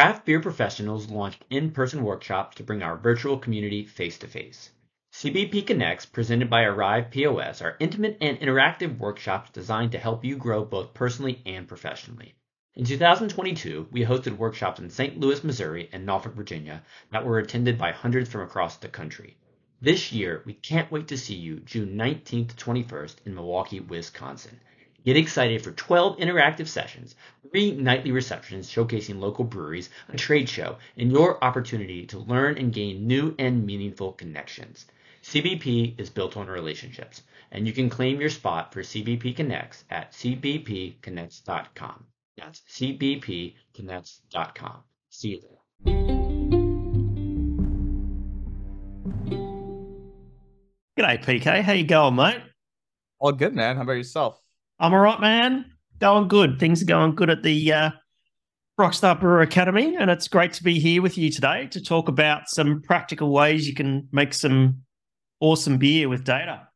Craft beer professionals launched in person workshops to bring our virtual community face to face. CBP Connects, presented by Arryved POS, are intimate and interactive workshops designed to help you grow both personally and professionally. In 2022, we hosted workshops in St. Louis, Missouri and Norfolk, Virginia that were attended by hundreds from across the country. This year, we can't wait to see you June 19th to 21st in Milwaukee, Wisconsin. Get excited for 12 interactive sessions, three nightly receptions showcasing local breweries, a trade show, and your opportunity to learn and gain new and meaningful connections. CBP is built on relationships, and you can claim your spot for CBP Connects at cbpconnects.com. That's cbpconnects.com. See you there. G'day, PK. How you going, mate? All good, man. How about yourself? I'm all right, man. Going good. Things are going good at the uh, Rockstar Brewer Academy, and it's great to be here with you today to talk about some practical ways you can make some awesome beer with data.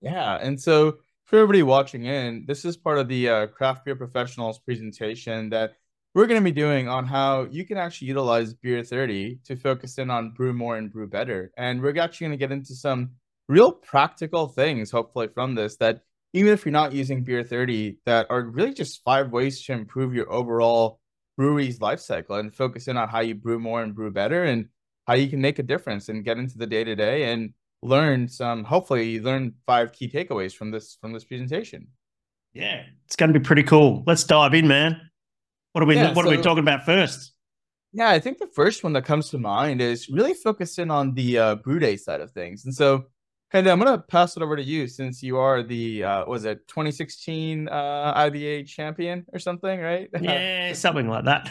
Yeah, and so for everybody watching in, this is part of the uh, Craft Beer Professionals presentation that we're going to be doing on how you can actually utilize Beer 30 to focus in on brew more and brew better. And we're actually going to get into some real practical things, hopefully, from this that even if you're not using Beer 30, that are really just five ways to improve your overall brewery's life cycle and focus in on how you brew more and brew better and how you can make a difference and get into the day to day and learn some hopefully you learn five key takeaways from this from this presentation. Yeah it's going to be pretty cool. Let's dive in man. What are we yeah, what so, are we talking about first? Yeah i think the first one that comes to mind is really focusing on the uh, brew day side of things. And so Henry, I'm gonna pass it over to you since you are the uh, was it 2016 uh, IBA champion or something, right? Yeah, something like that.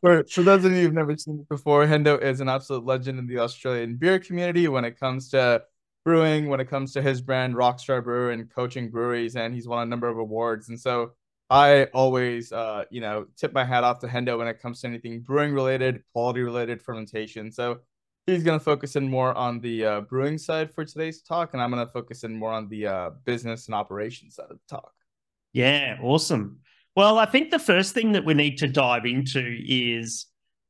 for for those of you who've never seen it before, Hendo is an absolute legend in the Australian beer community when it comes to brewing, when it comes to his brand Rockstar Brewer and coaching breweries, and he's won a number of awards. And so I always, uh, you know, tip my hat off to Hendo when it comes to anything brewing related, quality related, fermentation. So he's going to focus in more on the uh, brewing side for today's talk, and I'm going to focus in more on the uh, business and operations side of the talk. Yeah, awesome. Well, I think the first thing that we need to dive into is,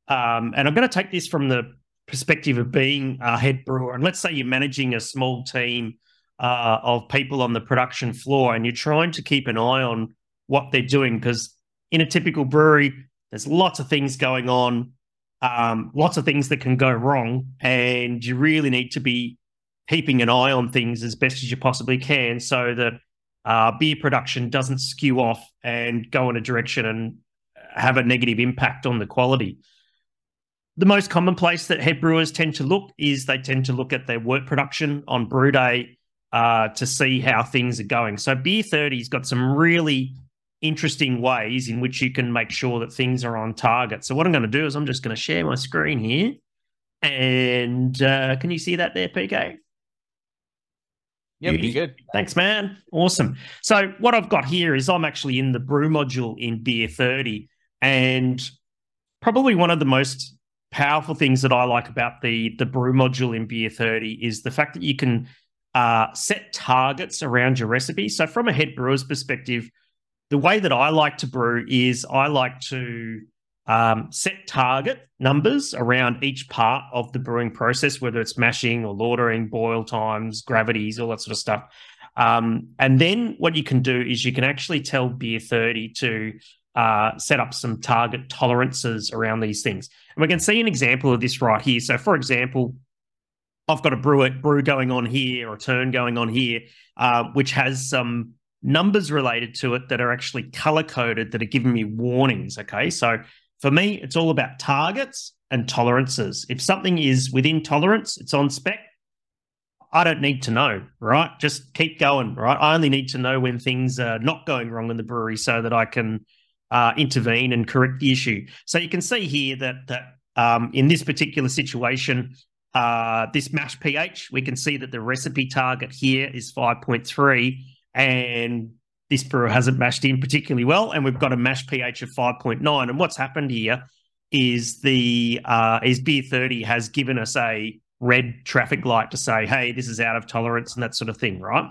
um, and I'm going to take this from the perspective of being a head brewer, and let's say you're managing a small team uh, of people on the production floor, and you're trying to keep an eye on what they're doing because in a typical brewery, there's lots of things going on, um, lots of things that can go wrong, and you really need to be keeping an eye on things as best as you possibly can so that uh, beer production doesn't skew off and go in a direction and have a negative impact on the quality. The most common place that head brewers tend to look is they tend to look at their work production on brew day uh, to see how things are going. So Beer 30's got some really interesting ways in which you can make sure that things are on target. So what I'm going to do is I'm just going to share my screen here. And uh, can you see that there, PK? Yeah, pretty good. Thanks, man. Awesome. So what I've got here is I'm actually in the brew module in Beer 30. And probably one of the most powerful things that I like about the, the brew module in Beer 30 is the fact that you can uh, set targets around your recipe. So from a head brewer's perspective, the way that I like to brew is I like to um, set target numbers around each part of the brewing process, whether it's mashing or lautering, boil times, gravities, all that sort of stuff. Um, and then what you can do is you can actually tell Beer 30 to uh, set up some target tolerances around these things. And we can see an example of this right here. So, for example, I've got a brew, brew going on here or a turn going on here, uh, which has some numbers related to it that are actually color coded that are giving me warnings. Okay. So for me, it's all about targets and tolerances. If something is within tolerance, it's on spec. I don't need to know, right? Just keep going, right? I only need to know when things are not going wrong in the brewery so that I can uh, intervene and correct the issue. So you can see here that that um, in this particular situation, uh, this mash pH, we can see that the recipe target here is 5.3, and this brewer hasn't mashed in particularly well, and we've got a mash pH of 5.9. And what's happened here is the uh, is beer 30 has given us a red traffic light to say, hey, this is out of tolerance and that sort of thing, right?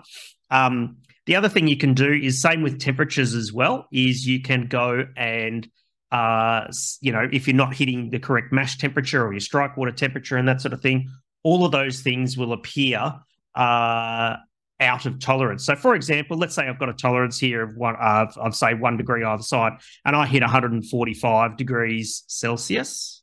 Um, the other thing you can do is same with temperatures as well, is you can go and uh, you know, if you're not hitting the correct mash temperature or your strike water temperature and that sort of thing, all of those things will appear uh, out of tolerance. So, for example, let's say I've got a tolerance here of one, uh, of say one degree either side, and I hit 145 degrees Celsius.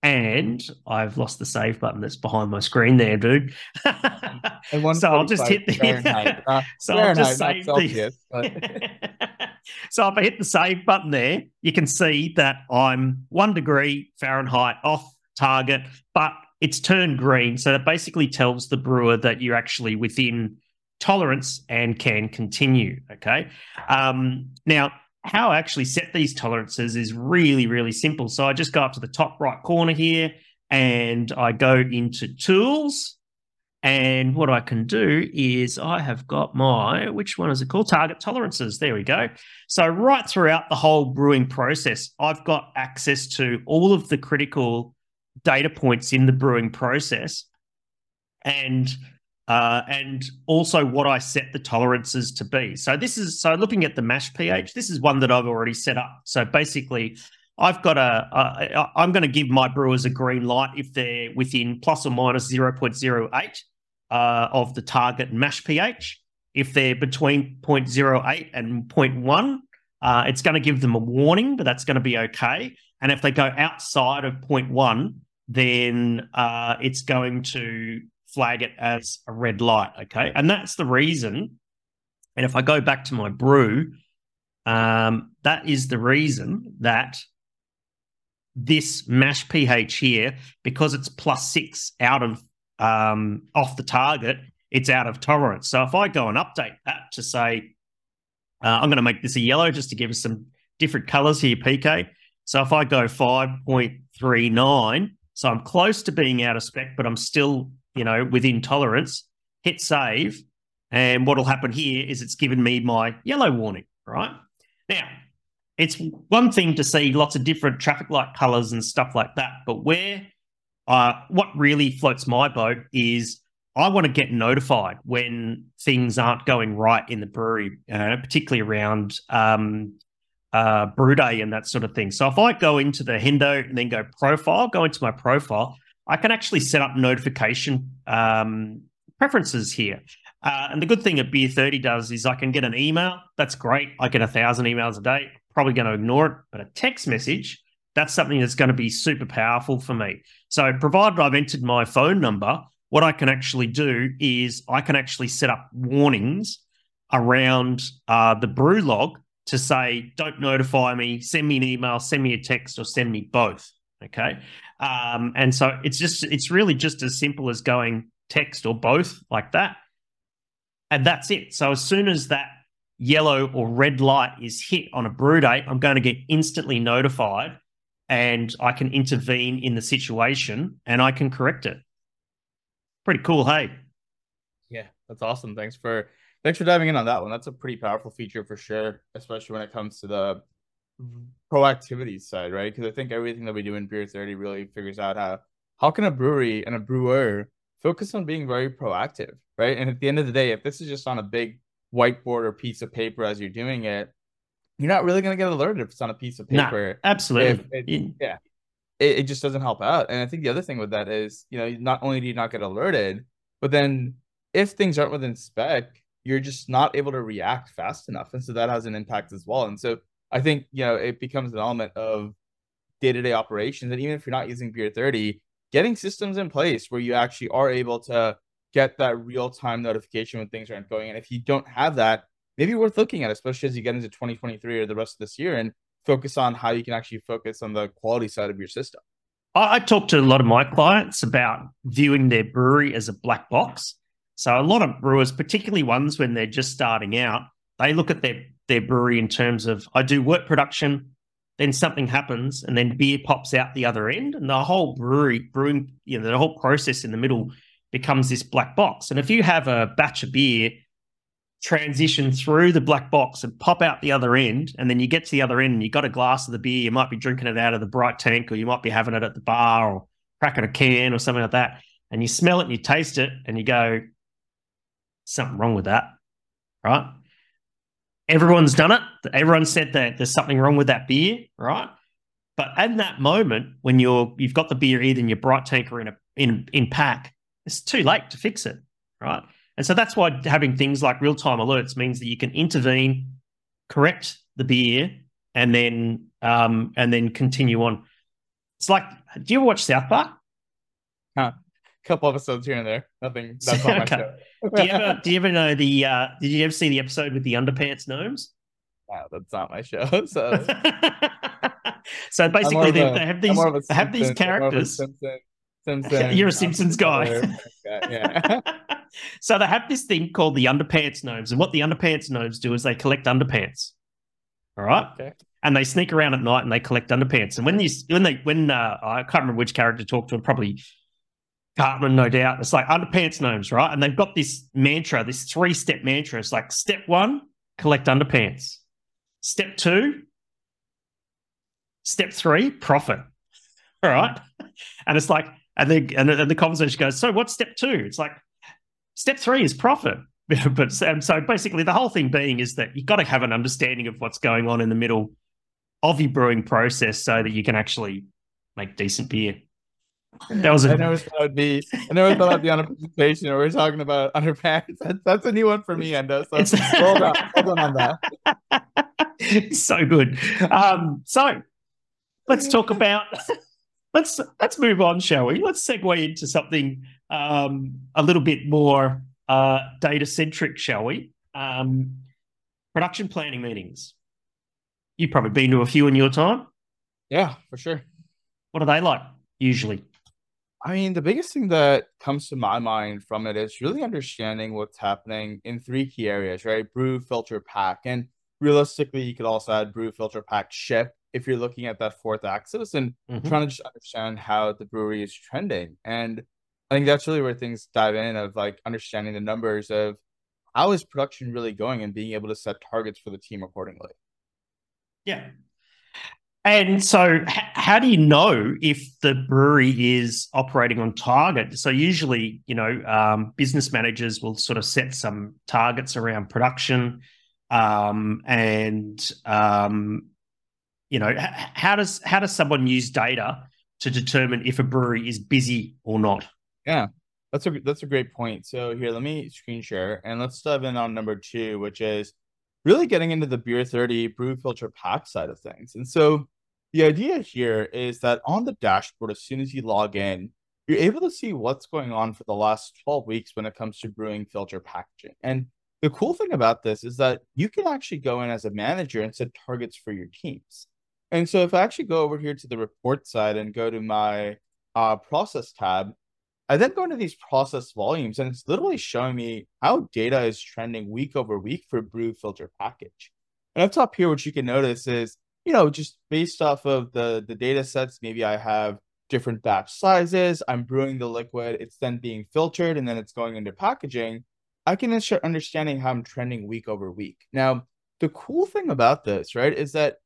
And I've lost the save button that's behind my screen there, dude. so I'll just hit the uh, so I'll just save the so if I hit the save button there, you can see that I'm one degree Fahrenheit off target, but it's turned green. So that basically tells the brewer that you're actually within tolerance and can continue. Okay. Um, now, how I actually set these tolerances is really, really simple. So I just go up to the top right corner here and I go into tools. And what I can do is I have got my, which one is it called? Target tolerances. There we go. So, right throughout the whole brewing process, I've got access to all of the critical data points in the brewing process. And uh, and also what I set the tolerances to be. So this is so looking at the mash pH. This is one that I've already set up. So basically, I've got a. a I'm going to give my brewers a green light if they're within plus or minus 0.08 uh, of the target mash pH. If they're between 0.08 and 0.1, uh, it's going to give them a warning, but that's going to be okay. And if they go outside of 0.1, then uh, it's going to flag it as a red light. Okay. And that's the reason. And if I go back to my brew, um, that is the reason that this mash pH here, because it's plus six out of um, off the target, it's out of tolerance. So if I go and update that to say, uh, I'm going to make this a yellow just to give us some different colors here, PK. So if I go 5.39, so I'm close to being out of spec, but I'm still you know, within tolerance, hit save. And what'll happen here is it's given me my yellow warning, right? Now, it's one thing to see lots of different traffic light colors and stuff like that, but where uh, what really floats my boat is I want to get notified when things aren't going right in the brewery, uh, particularly around um, uh, brew day and that sort of thing. So if I go into the Hendo and then go profile, go into my profile, I can actually set up notification um, preferences here. Uh, and the good thing that Beer 30 does is I can get an email. That's great. I get a thousand emails a day. Probably going to ignore it, but a text message, that's something that's going to be super powerful for me. So, provided I've entered my phone number, what I can actually do is I can actually set up warnings around uh, the brew log to say, don't notify me, send me an email, send me a text, or send me both. Okay. Um, and so it's just, it's really just as simple as going text or both like that. And that's it. So as soon as that yellow or red light is hit on a brew date, I'm going to get instantly notified and I can intervene in the situation and I can correct it. Pretty cool, hey? Yeah, that's awesome. Thanks for thanks for diving in on that one. That's a pretty powerful feature for sure, especially when it comes to the proactivity side, right? Because I think everything that we do in Beer 30 really figures out how how can a brewery and a brewer focus on being very proactive, right? And at the end of the day, if this is just on a big whiteboard or piece of paper as you're doing it, you're not really going to get alerted if it's on a piece of paper. Nah, absolutely. It, yeah. It, it just doesn't help out. And I think the other thing with that is, you know, not only do you not get alerted, but then if things aren't within spec, you're just not able to react fast enough. And so that has an impact as well. And so I think you know it becomes an element of day to day operations, and even if you're not using Beer 30, getting systems in place where you actually are able to get that real time notification when things aren't going. And if you don't have that, maybe worth looking at, especially as you get into 2023 or the rest of this year, and focus on how you can actually focus on the quality side of your system. I talk to a lot of my clients about viewing their brewery as a black box. So a lot of brewers, particularly ones when they're just starting out, they look at their their brewery in terms of I do work production, then something happens, and then beer pops out the other end, and the whole brewery brewing, you know, the whole process in the middle becomes this black box. And if you have a batch of beer transition through the black box and pop out the other end, and then you get to the other end and you got a glass of the beer, you might be drinking it out of the bright tank, or you might be having it at the bar or cracking a can or something like that, and you smell it and you taste it and you go, something wrong with that, right? Everyone's done it. Everyone said that there's something wrong with that beer, right? But at that moment, when you're you've got the beer either in your bright tank or in a in in pack, it's too late to fix it, right? And so that's why having things like real time alerts means that you can intervene, correct the beer, and then um, and then continue on. It's like, do you ever watch South Park? Huh. Couple episodes here and there. Nothing. That's not my Okay. show. Do you ever do you ever know the? Uh, did you ever see the episode with the underpants gnomes? Wow, that's not my show. So so basically, they, a- they have these they have these Simpsons- I'm more of a characters. Simpson- Simpson, You're a Simpsons guy. Yeah. so they have this thing called the underpants gnomes, and what the underpants gnomes do is they collect underpants. All right, okay. and they sneak around at night and they collect underpants. And when you when they when uh, I can't remember which character talked to it, probably Cartman, no doubt. It's like underpants gnomes, right? And they've got this mantra, this three step mantra. It's like step one, collect underpants. Step two, step three, profit. All right, and it's like, and the and, the- and the conversation goes. So what's step two? It's like step three is profit. but so, so basically, the whole thing being is that you've got to have an understanding of what's going on in the middle of your brewing process so that you can actually make decent beer. That was I a never thought it'd be. I never thought I'd be on a presentation where we're talking about underpants. That's, that's a new one for me, Hendo. So well done, well done on that. so good. Um, so let's talk about let's let's move on, shall we? Let's segue into something um, a little bit more uh, data centric, shall we? Um, production planning meetings. You've probably been to a few in your time. Yeah, for sure. What are they like usually? I mean, the biggest thing that comes to my mind from it is really understanding what's happening in three key areas, right? Brew, filter, pack. And realistically, you could also add brew, filter, pack, ship if you're looking at that fourth axis and Mhm. trying to just understand how the brewery is trending. And I think that's really where things dive in of like understanding the numbers of how is production really going and being able to set targets for the team accordingly. Yeah. And so, h- how do you know if the brewery is operating on target? So, usually, you know, um, business managers will sort of set some targets around production, um, and um, you know, h- how does how does someone use data to determine if a brewery is busy or not? Yeah, that's a that's a great point. So here, let me screen share and let's dive in on number two, which is really getting into the beer 30 brew filter pack side of things. And so the idea here is that on the dashboard, as soon as you log in, you're able to see what's going on for the last 12 weeks when it comes to brewing filter packaging. And the cool thing about this is that you can actually go in as a manager and set targets for your teams. And so if I actually go over here to the report side and go to my uh, process tab, I then go into these process volumes and it's literally showing me how data is trending week over week for brew filter package. And up top here, what you can notice is, you know, just based off of the, the data sets, maybe I have different batch sizes. I'm brewing the liquid. It's then being filtered and then it's going into packaging. I can then start understanding how I'm trending week over week. Now, the cool thing about this, right, is that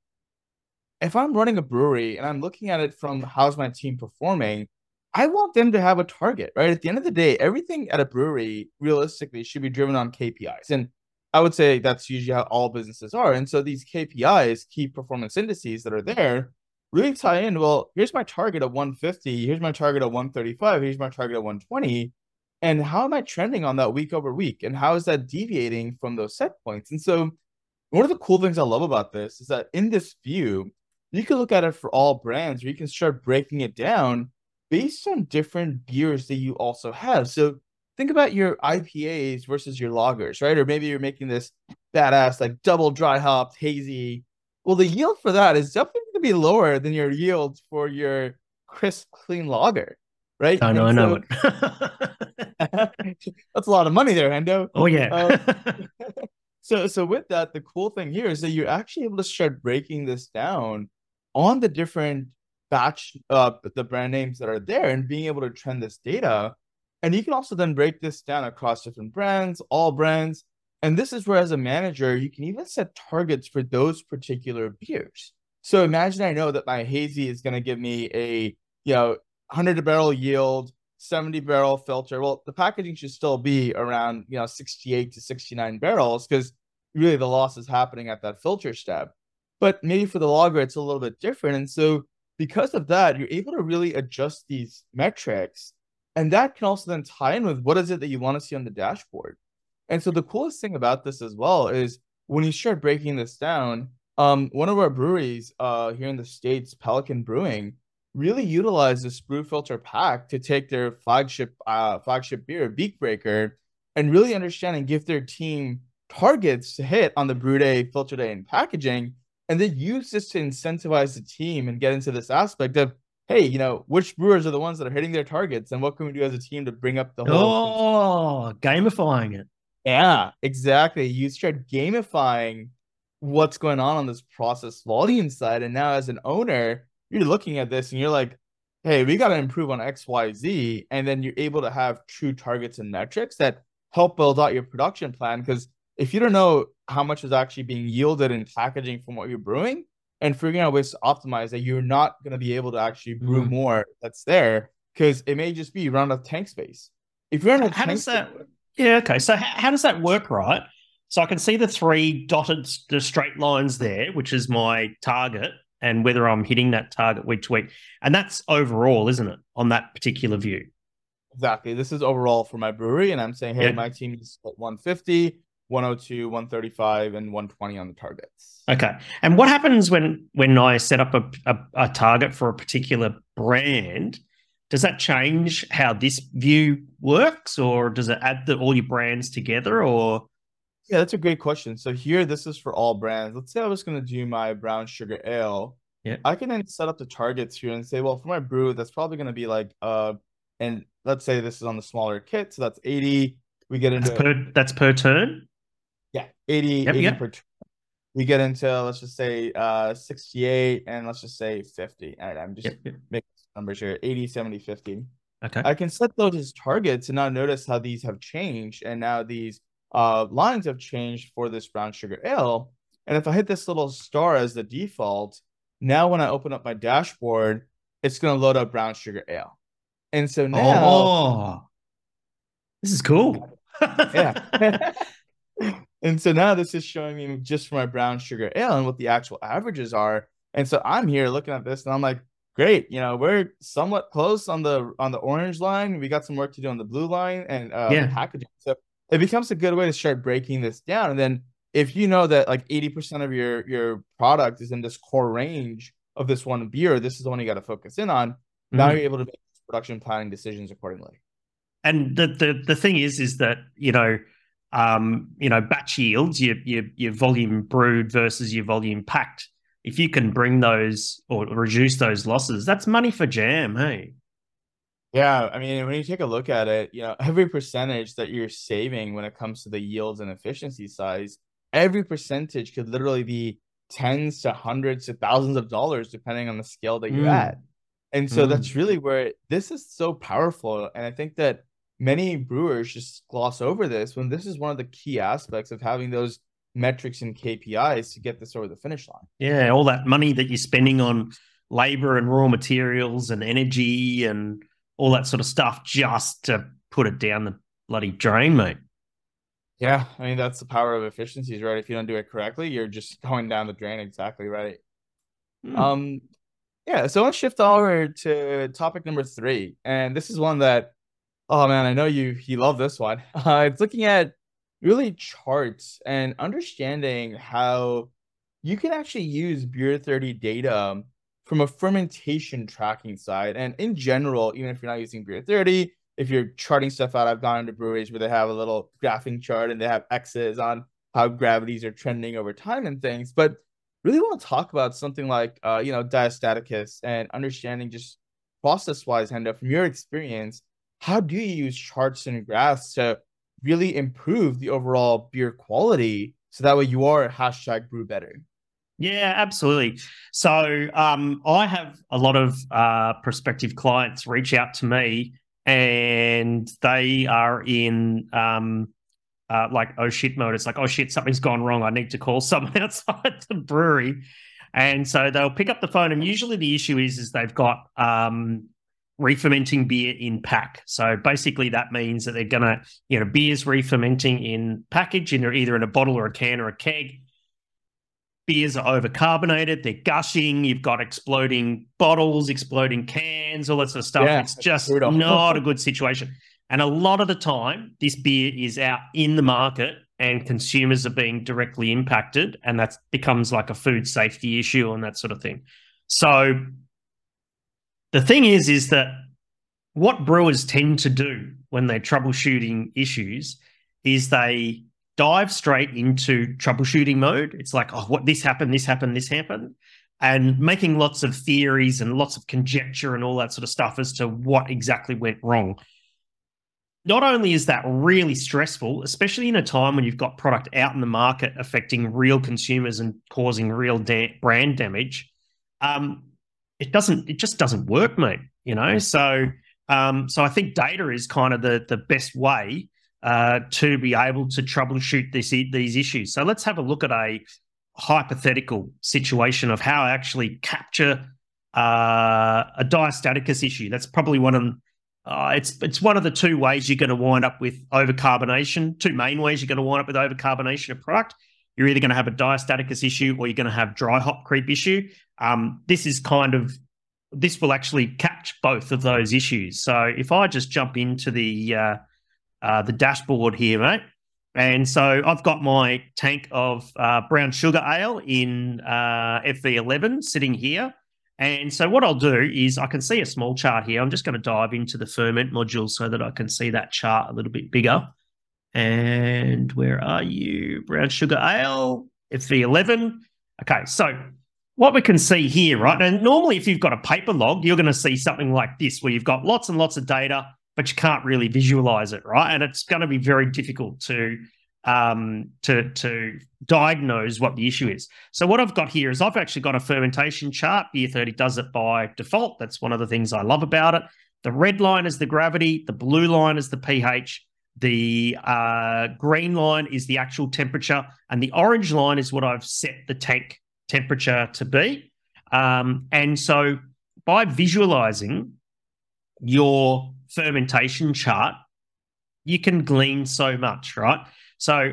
if I'm running a brewery and I'm looking at it from how's my team performing, I want them to have a target, right? At the end of the day, everything at a brewery realistically should be driven on KPIs. And I would say that's usually how all businesses are. And so these KPIs, key performance indices that are there, really tie in. Well, here's my target of 150. Here's my target of 135. Here's my target of 120. And how am I trending on that week over week? And how is that deviating from those set points? And so one of the cool things I love about this is that in this view, you can look at it for all brands, or you can start breaking it down based on different beers that you also have. So think about your IPAs versus your lagers, right? Or maybe you're making this badass like double dry hopped hazy. Well, the yield for that is definitely going to be lower than your yield for your crisp, clean lager, right? I know, I know so-. That's a lot of money there, Hendo. oh yeah. So so with that, the cool thing here is that you're actually able to start breaking this down on the different batch uh the brand names that are there and being able to trend this data. And you can also then break this down across different brands, all brands. And this is where as a manager, you can even set targets for those particular beers. So imagine I know that my hazy is going to give me a you know 100 barrel yield 70 barrel filter. Well, the packaging should still be around, you know, 68 to 69 barrels because really the loss is happening at that filter step. But maybe for the lager, it's a little bit different. And so because of that, you're able to really adjust these metrics. And that can also then tie in with what is it that you want to see on the dashboard. And so the coolest thing about this as well is when you start breaking this down, um, one of our breweries uh, here in the States, Pelican Brewing, really utilized this brew filter pack to take their flagship uh, flagship beer, Beak Breaker, and really understand and give their team targets to hit on the brew day, filter day, and packaging, and then use this to incentivize the team and get into this aspect of hey, you know, which brewers are the ones that are hitting their targets, and what can we do as a team to bring up the whole? Oh, gamifying it. Yeah, exactly. You start gamifying what's going on on this process volume side, and now as an owner, you're looking at this and you're like, hey, we got to improve on X, Y, Z, and then you're able to have true targets and metrics that help build out your production plan because if you don't know how much is actually being yielded in packaging from what you're brewing and figuring out ways to optimize that, you're not going to be able to actually brew mm. more that's there because it may just be run out of tank space. If you're in a how does that? Space, yeah, okay. So how does that work, right? So I can see the three dotted the straight lines there, which is my target, and whether I'm hitting that target week to week, and that's overall, isn't it, on that particular view? Exactly. This is overall for my brewery, and I'm saying, hey, my team is at 150. 102, 135, and 120 on the targets. Okay. And what happens when when I set up a, a, a target for a particular brand? Does that change how this view works, or does it add the, all your brands together, or? Yeah, that's a great question. So here, this is for all brands. Let's say I was going to do my brown sugar ale. Yeah. I can then set up the targets here and say, well, for my brew, that's probably going to be like, uh, and let's say this is on the smaller kit, so that's 80. We get into that's per, that's per turn. Yeah, 80, yep, 80 yep. per turn. We get into let's just say uh 68 and let's just say 50. All right, I'm just yep, making numbers here 80, 70, 50. Okay. I can set those as targets and now notice how these have changed. And now these uh lines have changed for this brown sugar ale. And if I hit this little star as the default, now when I open up my dashboard, it's going to load up brown sugar ale. And so now, oh, this is cool. yeah. and so now this is showing me just for my brown sugar ale and what the actual averages are. And so I'm here looking at this and I'm like, great, you know, we're somewhat close on the on the orange line. We got some work to do on the blue line and uh yeah. packaging. So it becomes a good way to start breaking this down. And then if you know that like 80% of your your product is in this core range of this one beer, this is the one you got to focus in on. Mm-hmm. Now you're able to make production planning decisions accordingly. And the, the the thing is, is that you know um, you know, batch yields, your, your, your volume brewed versus your volume packed. If you can bring those or reduce those losses, that's money for jam. Hey. Yeah, I mean, when you take a look at it, you know, every percentage that you're saving when it comes to the yields and efficiency size, every percentage could literally be tens to hundreds to thousands of dollars depending on the scale that you're mm. at. And so mm. that's really where this is so powerful. And I think that many brewers just gloss over this when this is one of the key aspects of having those metrics and KPIs to get this over the finish line. Yeah, all that money that you're spending on labor and raw materials and energy and all that sort of stuff just to put it down the bloody drain, mate. Yeah, I mean that's the power of efficiencies, right? If you don't do it correctly, you're just going down the drain. Exactly right. Hmm. Um, yeah. So let's shift over to topic number three, and this is one that Oh man, I know you you love this one. Uh, it's looking at really charts and understanding how you can actually use Beer 30 data from a fermentation tracking side. And in general, even if you're not using Beer 30, if you're charting stuff out, I've gone into breweries where they have a little graphing chart and they have X's on how gravities are trending over time and things. But really want to talk about something like, uh, you know, diastaticus and understanding just process wise, Hendo, from your experience, how do you use charts and graphs to really improve the overall beer quality? So that way you are hashtag brew better. Yeah absolutely. So um, i have a lot of uh, prospective clients reach out to me and they are in um, uh, like oh shit mode. It's like oh shit something's gone wrong. I need to call someone outside the brewery. And so they'll pick up the phone and usually the issue is is they've got um, re-fermenting beer in pack. So basically, that means that they're gonna, you know, beer's re-fermenting in package, in either in a bottle or a can or a keg. beers are overcarbonated, they're gushing, you've got exploding bottles, exploding cans, all that sort of stuff. Yeah, it's just brutal. not a good situation. And a lot of the time, this beer is out in the market and consumers are being directly impacted, and that becomes like a food safety issue and that sort of thing. So the thing is, is that what brewers tend to do when they're troubleshooting issues is they dive straight into troubleshooting mode. It's like, oh, what this happened, this happened, this happened, and making lots of theories and lots of conjecture and all that sort of stuff as to what exactly went wrong. Not only is that really stressful, especially in a time when you've got product out in the market affecting real consumers and causing real da- brand damage, um, it doesn't. It just doesn't work, mate. You know, so um, so I think data is kind of the the best way uh, to be able to troubleshoot this, these issues. So let's have a look at a hypothetical situation of how I actually capture uh, a diastaticus issue. That's probably one of uh, it's it's one of the two ways you're going to wind up with overcarbonation. Two main ways you're going to wind up with overcarbonation of product. You're either going to have a diastaticus issue or you're going to have dry hop creep issue. Um, this is kind of this will actually catch both of those issues. So if I just jump into the uh, uh, the dashboard here, mate. And so I've got my tank of uh, brown sugar ale in uh, FV11 sitting here. And so what I'll do is I can see a small chart here. I'm just going to dive into the ferment module so that I can see that chart a little bit bigger. And where are you? Brown sugar ale, FV11. Okay, so what we can see here, right? And normally, if you've got a paper log, you're going to see something like this, where you've got lots and lots of data but you can't really visualize it, right? And it's going to be very difficult to um, to to diagnose what the issue is. So what I've got here is I've actually got a fermentation chart. Beer 30 does it by default. That's one of the things I love about it. The red line is the gravity, the blue line is the pH, the uh, green line is the actual temperature, and the orange line is what I've set the tank temperature to be. Um, and so by visualizing your fermentation chart, you can glean so much, right? So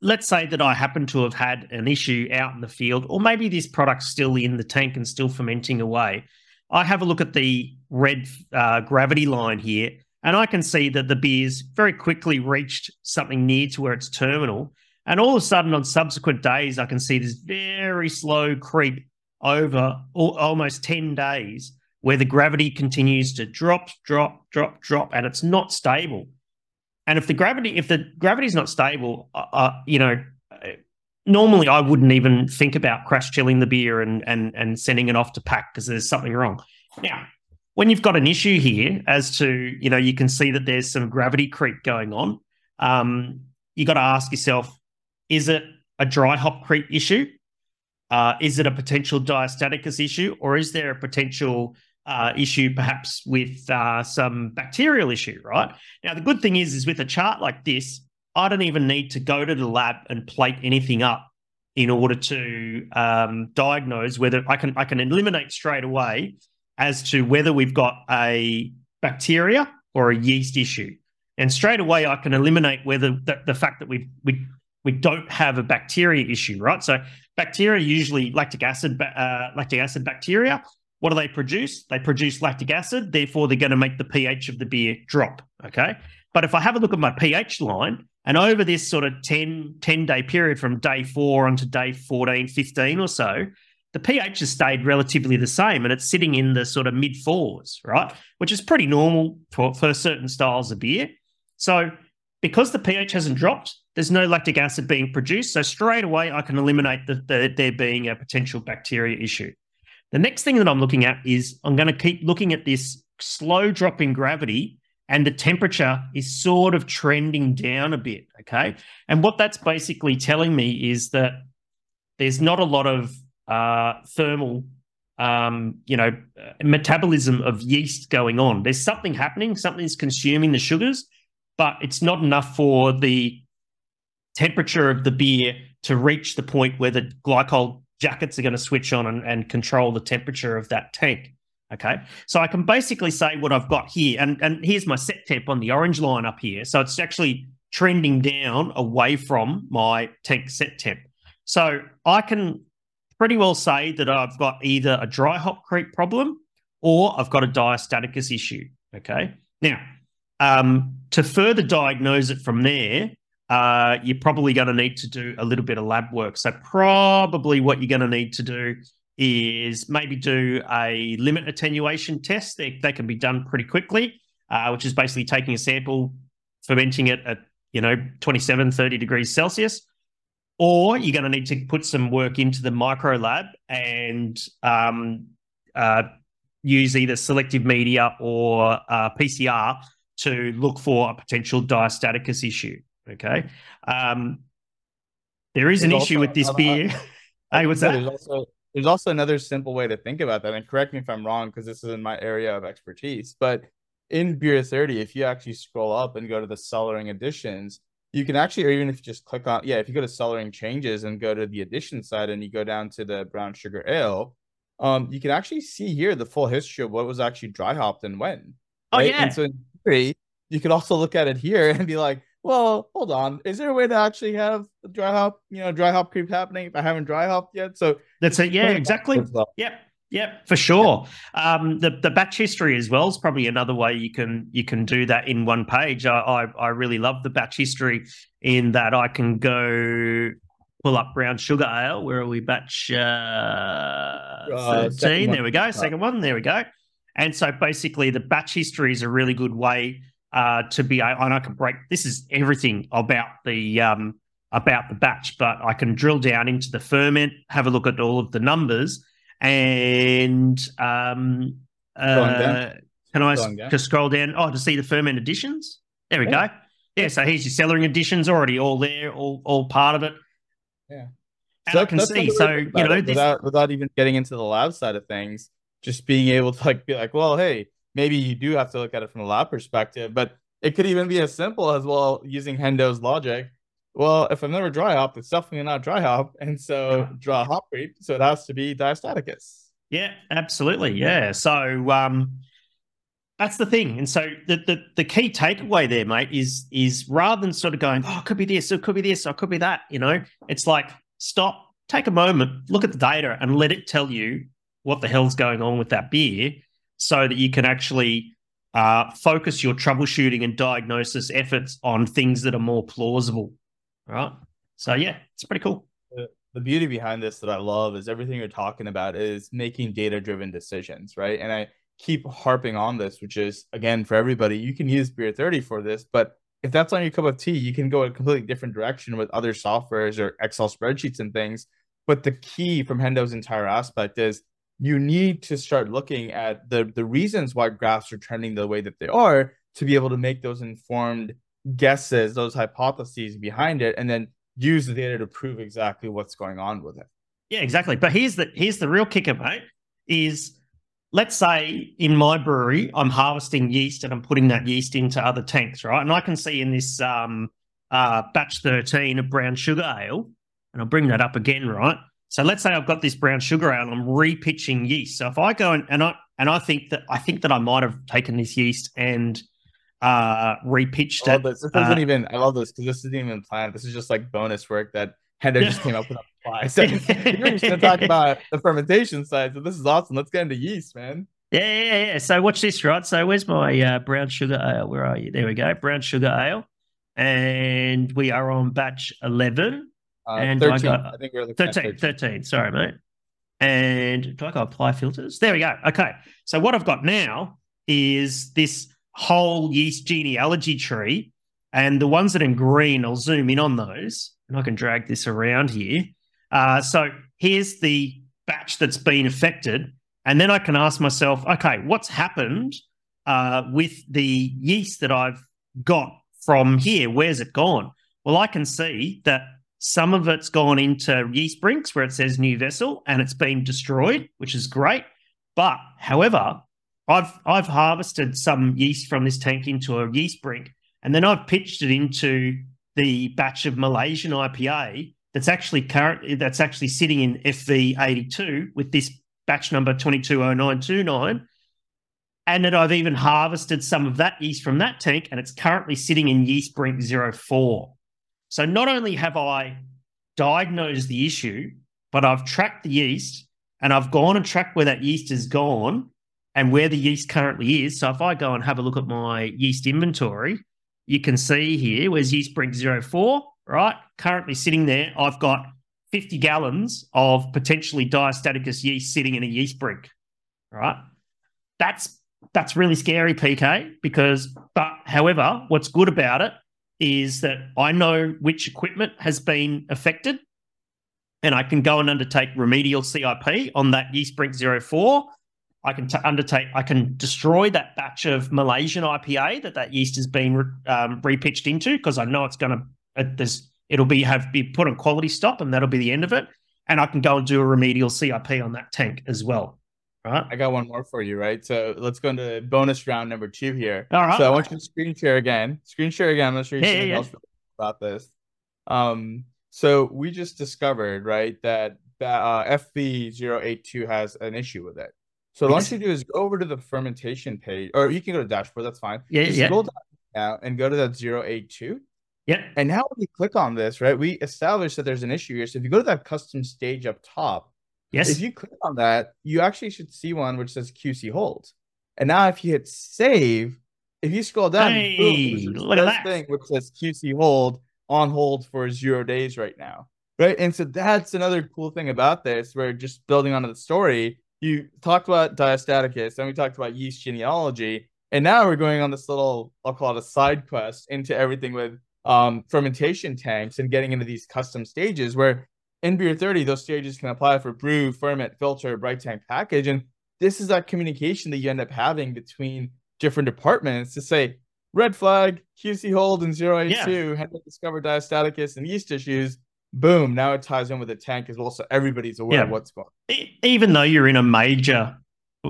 let's say that I happen to have had an issue out in the field, or maybe this product's still in the tank and still fermenting away. I have a look at the red uh, gravity line here, and I can see that the beer's very quickly reached something near to where it's terminal. And all of a sudden, on subsequent days, I can see this very slow creep over almost 10 days where the gravity continues to drop, drop, drop, drop, and it's not stable. And if the gravity, if the gravity is not stable, uh, you know, normally I wouldn't even think about crash chilling the beer and and and sending it off to pack because there's something wrong. Now, when you've got an issue here, as to you know, you can see that there's some gravity creep going on. Um, you got to ask yourself: Is it a dry hop creep issue? Uh, is it a potential diastaticus issue, or is there a potential uh, issue perhaps with uh, some bacterial issue, right? Now, the good thing is, is with a chart like this, I don't even need to go to the lab and plate anything up in order to um, diagnose whether I can I can eliminate straight away as to whether we've got a bacteria or a yeast issue, and straight away I can eliminate whether the, the fact that we we we don't have a bacteria issue, right? So bacteria usually lactic acid uh, lactic acid bacteria what do they produce? They produce lactic acid, therefore they're going to make the pH of the beer drop. Okay. But if I have a look at my pH line, and over this sort of 10, 10 day period from day four onto day 14, 15 or so, the pH has stayed relatively the same and it's sitting in the sort of mid fours, right? Which is pretty normal for, for certain styles of beer. So because the pH hasn't dropped, there's no lactic acid being produced. So straight away, I can eliminate the, the, there being a potential bacteria issue. The next thing that I'm looking at is I'm going to keep looking at this slow drop in gravity and the temperature is sort of trending down a bit. Okay. And what that's basically telling me is that there's not a lot of uh, thermal, um, you know, metabolism of yeast going on. There's something happening, something's consuming the sugars, but it's not enough for the temperature of the beer to reach the point where the glycol jackets are going to switch on and, and control the temperature of that tank. Okay. So I can basically say what I've got here. And, and here's my set temp on the orange line up here. So it's actually trending down away from my tank set temp. So I can pretty well say that I've got either a dry hop creep problem or I've got a diastaticus issue. Okay. Now, um, to further diagnose it from there, uh, you're probably going to need to do a little bit of lab work. So, probably what you're going to need to do is maybe do a limit attenuation test. They, they can be done pretty quickly, uh, which is basically taking a sample, fermenting it at, you know, 27, 30 degrees Celsius. Or you're going to need to put some work into the micro lab and um, uh, use either selective media or uh, PCR to look for a potential diastaticus issue. Okay. Um, there is an There's issue with this uh, uh, beer. hey, what's that? There's also there's also another simple way to think about that, and correct me if I'm wrong because this isn't my area of expertise. But in Beer 30, if you actually scroll up and go to the cellaring additions, you can actually, or even if you just click on, yeah, if you go to cellaring changes and go to the addition side and you go down to the brown sugar ale, um, you can actually see here the full history of what was actually dry hopped and when. Oh, right? yeah. And so in theory, you could also look at it here and be like, well, hold on, is there a way to actually have dry hop, you know, dry hop creep happening if I haven't dry hopped yet? So That's it. Yeah, exactly. Yep. Yep, for sure. Um, the the batch history as well is probably another way you can you can do that in one page. I I, I really love the batch history in that I can go pull up brown sugar ale. Where are we? Batch uh, second thirteen. one. there we go. Second one. There we go. And so basically, the batch history is a really good way uh, to be. And I can break. This is everything about the um, about the batch, but I can drill down into the ferment, have a look at all of the numbers, and um, uh, can I down. just scroll down? Oh, to see the ferment additions. There we Yeah. go. Yeah, so here's your cellaring additions already all there, all all part of it. Yeah. and So I can see. So you know, it this, without without even getting into the lab side of things, just being able to like be like, well, hey, maybe you do have to look at it from a lab perspective, but it could even be as simple as well using Hendo's logic. Well, if I've never dry hop, it's definitely not dry hop, and so dry hop creep, so it has to be diastaticus. Yeah, absolutely. Yeah. So um that's the thing. And so the, the the key takeaway there, mate, is is rather than sort of going, oh, it could be this, it could be this, or it could be that, you know, it's like stop, take a moment, look at the data and let it tell you what the hell's going on with that beer so that you can actually uh, focus your troubleshooting and diagnosis efforts on things that are more plausible. Right. So yeah, it's pretty cool. the beauty behind this that I love is everything you're talking about is making data driven decisions, right? And I keep harping on this, which is again for everybody, you can use Beer 30 for this, but if that's not your cup of tea, you can go a completely different direction with other softwares or Excel spreadsheets and things. But the key from Hendo's entire aspect is you need to start looking at the the reasons why graphs are trending the way that they are to be able to make those informed guesses, those hypotheses behind it, and then use the data to prove exactly what's going on with it. Yeah, exactly. But here's the here's the real kicker, mate. Is let's say in my brewery, I'm harvesting yeast and I'm putting that yeast into other tanks, right? And I can see in this um, uh, batch 13 of brown sugar ale, and I'll bring that up again, right? So let's say I've got this brown sugar ale and I'm repitching yeast. So if I go and, and I and I think that I think that I might have taken this yeast and uh repitched I it. this. This uh, even. I love this because this isn't even planned. This is just like bonus work that Hendo just came up with fly. So you're just gonna talk about the fermentation side. So this is awesome. Let's get into yeast, man. Yeah, yeah, yeah. So watch this, right? So where's my uh, brown sugar ale? Where are you? There we go. Brown sugar ale. And we are on batch 11. Uh, And I 13. got- I think we're looking at 13, 13. Sorry, mate. And do I go apply filters? There we go. Okay. So what I've got now is this whole yeast genealogy tree. And the ones that are in green, I'll zoom in on those and I can drag this around here. Uh, so here's the batch that's been affected. And then I can ask myself, okay, what's happened uh, with the yeast that I've got from here? Where's it gone? Well, I can see that some of it's gone into yeast brinks where it says new vessel and it's been destroyed, which is great. But however, I've I've harvested some yeast from this tank into a yeast brink, and then I've pitched it into the batch of Malaysian IPA that's actually current that's actually sitting in FV82 with this batch number 220929. And that I've even harvested some of that yeast from that tank, and it's currently sitting in yeast brink 04. So not only have I diagnosed the issue, but I've tracked the yeast and I've gone and tracked where that yeast is gone and where the yeast currently is. So if I go and have a look at my yeast inventory, you can see here where's yeast brink 04, right? Currently sitting there, I've got 50 gallons of potentially diastaticus yeast sitting in a yeast brink, right? That's that's really scary, PK, because but however, what's good about it is that I know which equipment has been affected and I can go and undertake remedial CIP on that yeast brink 04. I can t- undertake, I can destroy that batch of Malaysian IPA that that yeast has been re- um, repitched into because I know it's going to, uh, there's, it'll be have be put on quality stop and that'll be the end of it. And I can go and do a remedial CIP on that tank as well. Right. I got one more for you, right? So let's go into bonus round number two here. All right. So I want you to screen share again. Screen share again. I'm not sure you Yeah, something yeah, else about this. Um, so we just discovered, right, that that uh, FB082 has an issue with it. So what Yes. you do is go over to the fermentation page, or you can go to dashboard. That's fine. Yeah, Just yeah. scroll down and go to that 082. Yep. And now when we click on this, right, we established that there's an issue here. So if you go to that custom stage up top, Yes. if you click on that, you actually should see one which says QC hold. And now if you hit save, if you scroll down, Hey, this look at that. thing which says QC hold on hold for zero days right now. Right. And so that's another cool thing about this. We're just building onto the story. You talked about diastaticus, then we talked about yeast genealogy, and now we're going on this little, I'll call it a side quest into everything with um, fermentation tanks and getting into these custom stages where in beer 30 those stages can apply for brew ferment filter bright tank package. And this is that communication that you end up having between different departments to say red flag qc hold and 082 had to discover diastaticus and yeast issues boom now it ties in with the tank as well so everybody's aware of Yeah. what's going on even though you're in a major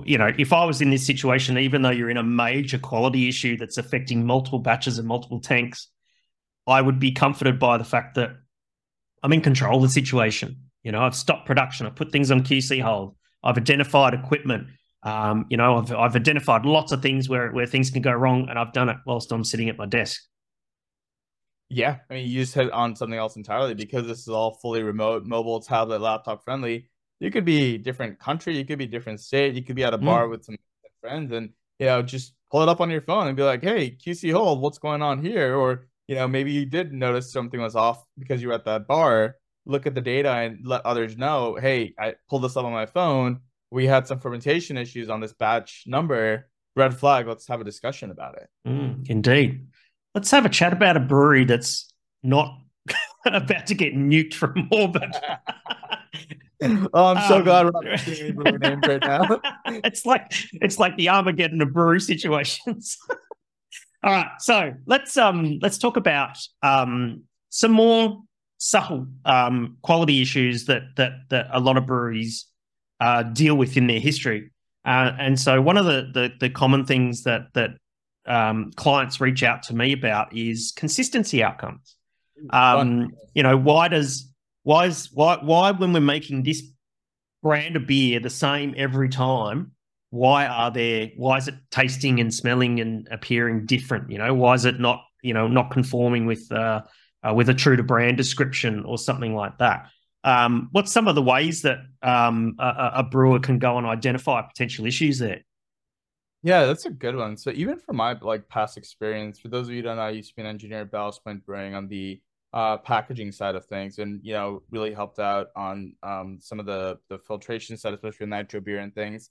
you know if i was in this situation even though you're in a major quality issue that's affecting multiple batches and multiple tanks i would be comforted by the fact that i'm in control of the situation. You know i've stopped production. I've put things on qc hold. I've identified equipment. Um, you know I've, I've identified lots of things where, where things can go wrong and i've done it whilst i'm sitting at my desk Yeah, I mean, you just hit on something else entirely because this is all fully remote, mobile, tablet, laptop friendly. You could be different country, you could be different state, you could be at a Mm. bar with some friends, and you know, just pull it up on your phone and be like, "Hey, QC hold, what's going on here?" Or you know, maybe you did notice something was off because you were at that bar. Look at the data and let others know, "Hey, I pulled this up on my phone. We had some fermentation issues on this batch number. Red flag. Let's have a discussion about it." Mm, indeed. Let's have a chat about a brewery that's not about to get nuked from orbit. Oh, I'm so Um, glad we're not brewery names right now. it's like it's like the Armageddon of brewery situations. All right, so let's um let's talk about um some more subtle um quality issues that that that a lot of breweries uh, deal with in their history. Uh, and so one of the, the the common things that that um, clients reach out to me about is consistency outcomes. Um, you know, why does why is why why when we're making this brand of beer the same every time? Why are there? Why is it tasting and smelling and appearing different? You know, why is it not you know not conforming with uh, uh, with a true to brand description or something like that? Um, what's some of the ways that um, a, a- a brewer can go and identify potential issues there? Yeah, that's a good one. So even from my like past experience, for those of you don't know, I used to be an engineer at Ballast Point Brewing on the uh, packaging side of things, and you know really helped out on um, some of the the filtration side, especially with nitro beer and things.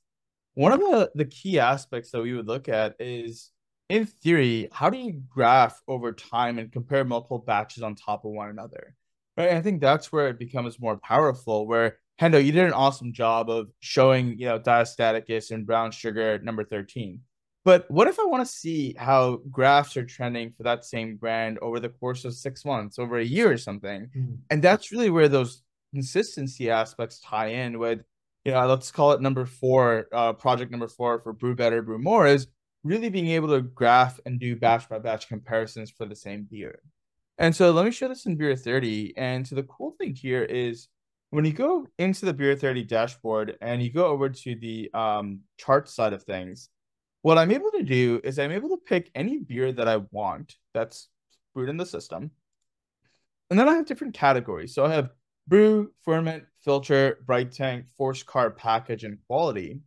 One of the the key aspects that we would look at is, in theory, how do you graph over time and compare multiple batches on top of one another? Right. I think that's where it becomes more powerful. Where Hendo, you did an awesome job of showing, you know, diastaticus and brown sugar number 13. But what if I want to see how graphs are trending for that same brand over the course of six months, over a year or something? Mm. And that's really where those consistency aspects tie in with, you know, let's call it number four, uh, project number four for Brew Better, Brew More is really being able to graph and do batch by batch comparisons for the same beer. And so let me show this in Beer 30. And so the cool thing here is when you go into the Beer 30 dashboard and you go over to the um, chart side of things, what I'm able to do is I'm able to pick any beer that I want that's brewed in the system. And then I have different categories. So I have brew, ferment, filter, bright tank, force carb package, and quality.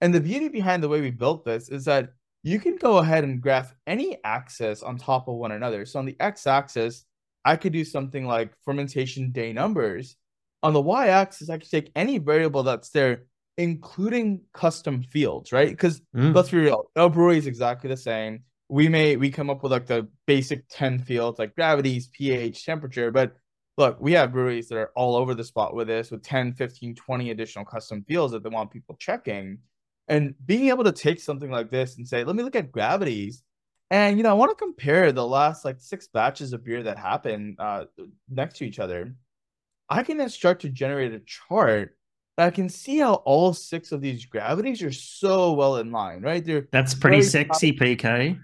And the beauty behind the way we built this is that you can go ahead and graph any axis on top of one another. So on the x-axis, I could do something like fermentation day numbers. On the y-axis, I can take any variable that's there, including custom fields, right? Because mm. let's be real, no brewery is exactly the same. We may we come up with like the basic 10 fields like gravities, pH, temperature, but look, we have breweries that are all over the spot with this with 10, 15, 20 additional custom fields that they want people checking. And being able to take something like this and say, let me look at gravities. And, you know, I want to compare the last like six batches of beer that happened uh, next to each other. I can then start to generate a chart that I can see how all six of these gravities are so well in line, right? They're that's pretty sexy, PK.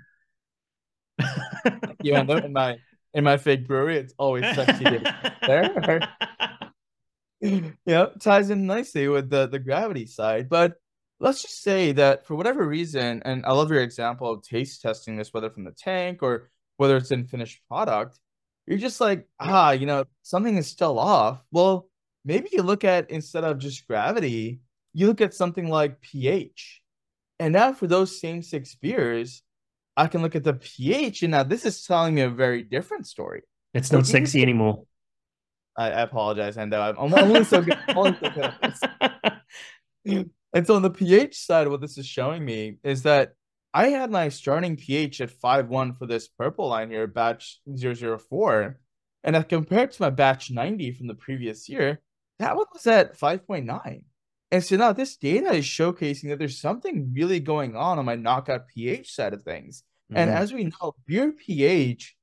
yeah, in my in my fake brewery, it's always sexy there. yeah, ties in nicely with the the gravity side. But let's just say that for whatever reason, and I love your example of taste testing this, whether from the tank or whether it's in finished product, you're just like, ah, you know, something is still off. Well, maybe you look at instead of just gravity, you look at something like pH. And now for those same six beers, I can look at the pH, and now this is telling me a very different story. It's not sexy anymore. I, I apologize, and I'm, I'm only so good. Only so good and so on the pH side, what this is showing me is that I had my starting pH at 5.1 for this purple line here, batch 004. And as compared to my batch 90 from the previous year, that one was at 5.9. And so now this data is showcasing that there's something really going on on my knockout pH side of things. Mm-hmm. And as we know, beer pH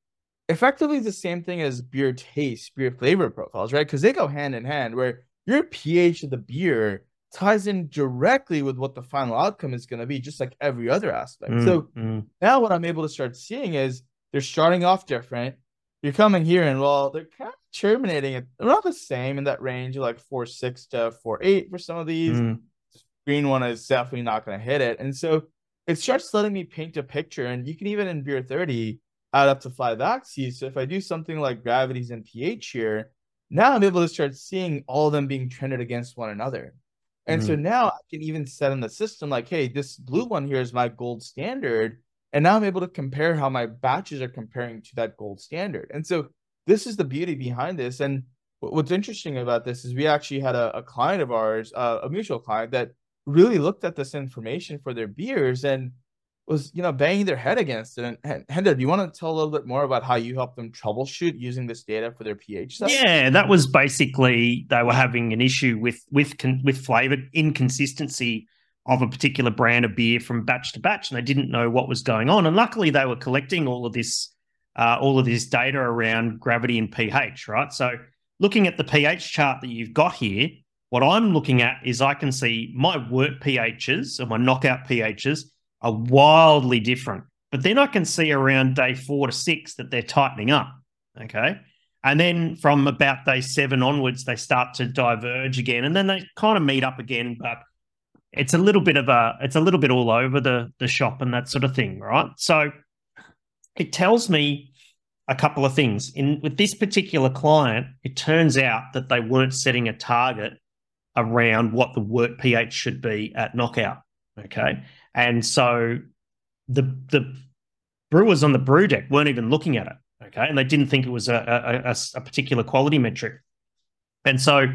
effectively the same thing as beer taste, beer flavor profiles, right? Because they go hand in hand, where your pH of the beer ties in directly with what the final outcome is going to be, just like every other aspect. Mm-hmm. So mm. now what I'm able to start seeing is they're starting off different. You're coming here and well, they're kind of terminating it They're not the same in that range of like four six to four eight for some of these. Mm. Green one is definitely not going to hit it, and so it starts letting me paint a picture. And you can even in beer thirty add up to five axes. So if I do something like gravities and pH here, now I'm able to start seeing all of them being trended against one another. And mm. so now I can even set in the system like, hey, this blue one here is my gold standard. And now I'm able to compare how my batches are comparing to that gold standard. And so this is the beauty behind this. And what's interesting about this is we actually had a, a client of ours, uh, a mutual client, that really looked at this information for their beers and was you know banging their head against it. And Hendo, do you want to tell a little bit more about how you helped them troubleshoot using this data for their pH stuff? Yeah, that was basically they were having an issue with with with flavor inconsistency of a particular brand of beer from batch to batch, and they didn't know what was going on. And luckily, they were collecting all of this uh, all of this data around gravity and pH, right? So looking at the pH chart that you've got here, what I'm looking at is I can see my wort pHs and my knockout pHs are wildly different. But then I can see around day four to six that they're tightening up. Okay. And then from about day seven onwards, they start to diverge again. And then they kind of meet up again. But it's a little bit of a, it's a little bit all over the, the shop and that sort of thing. Right. So it tells me a couple of things. In with this particular client, it turns out that they weren't setting a target around what the wort pH should be at knockout. Okay. And so the the brewers on the brew deck weren't even looking at it. Okay. And they didn't think it was a, a, a, particular quality metric. And so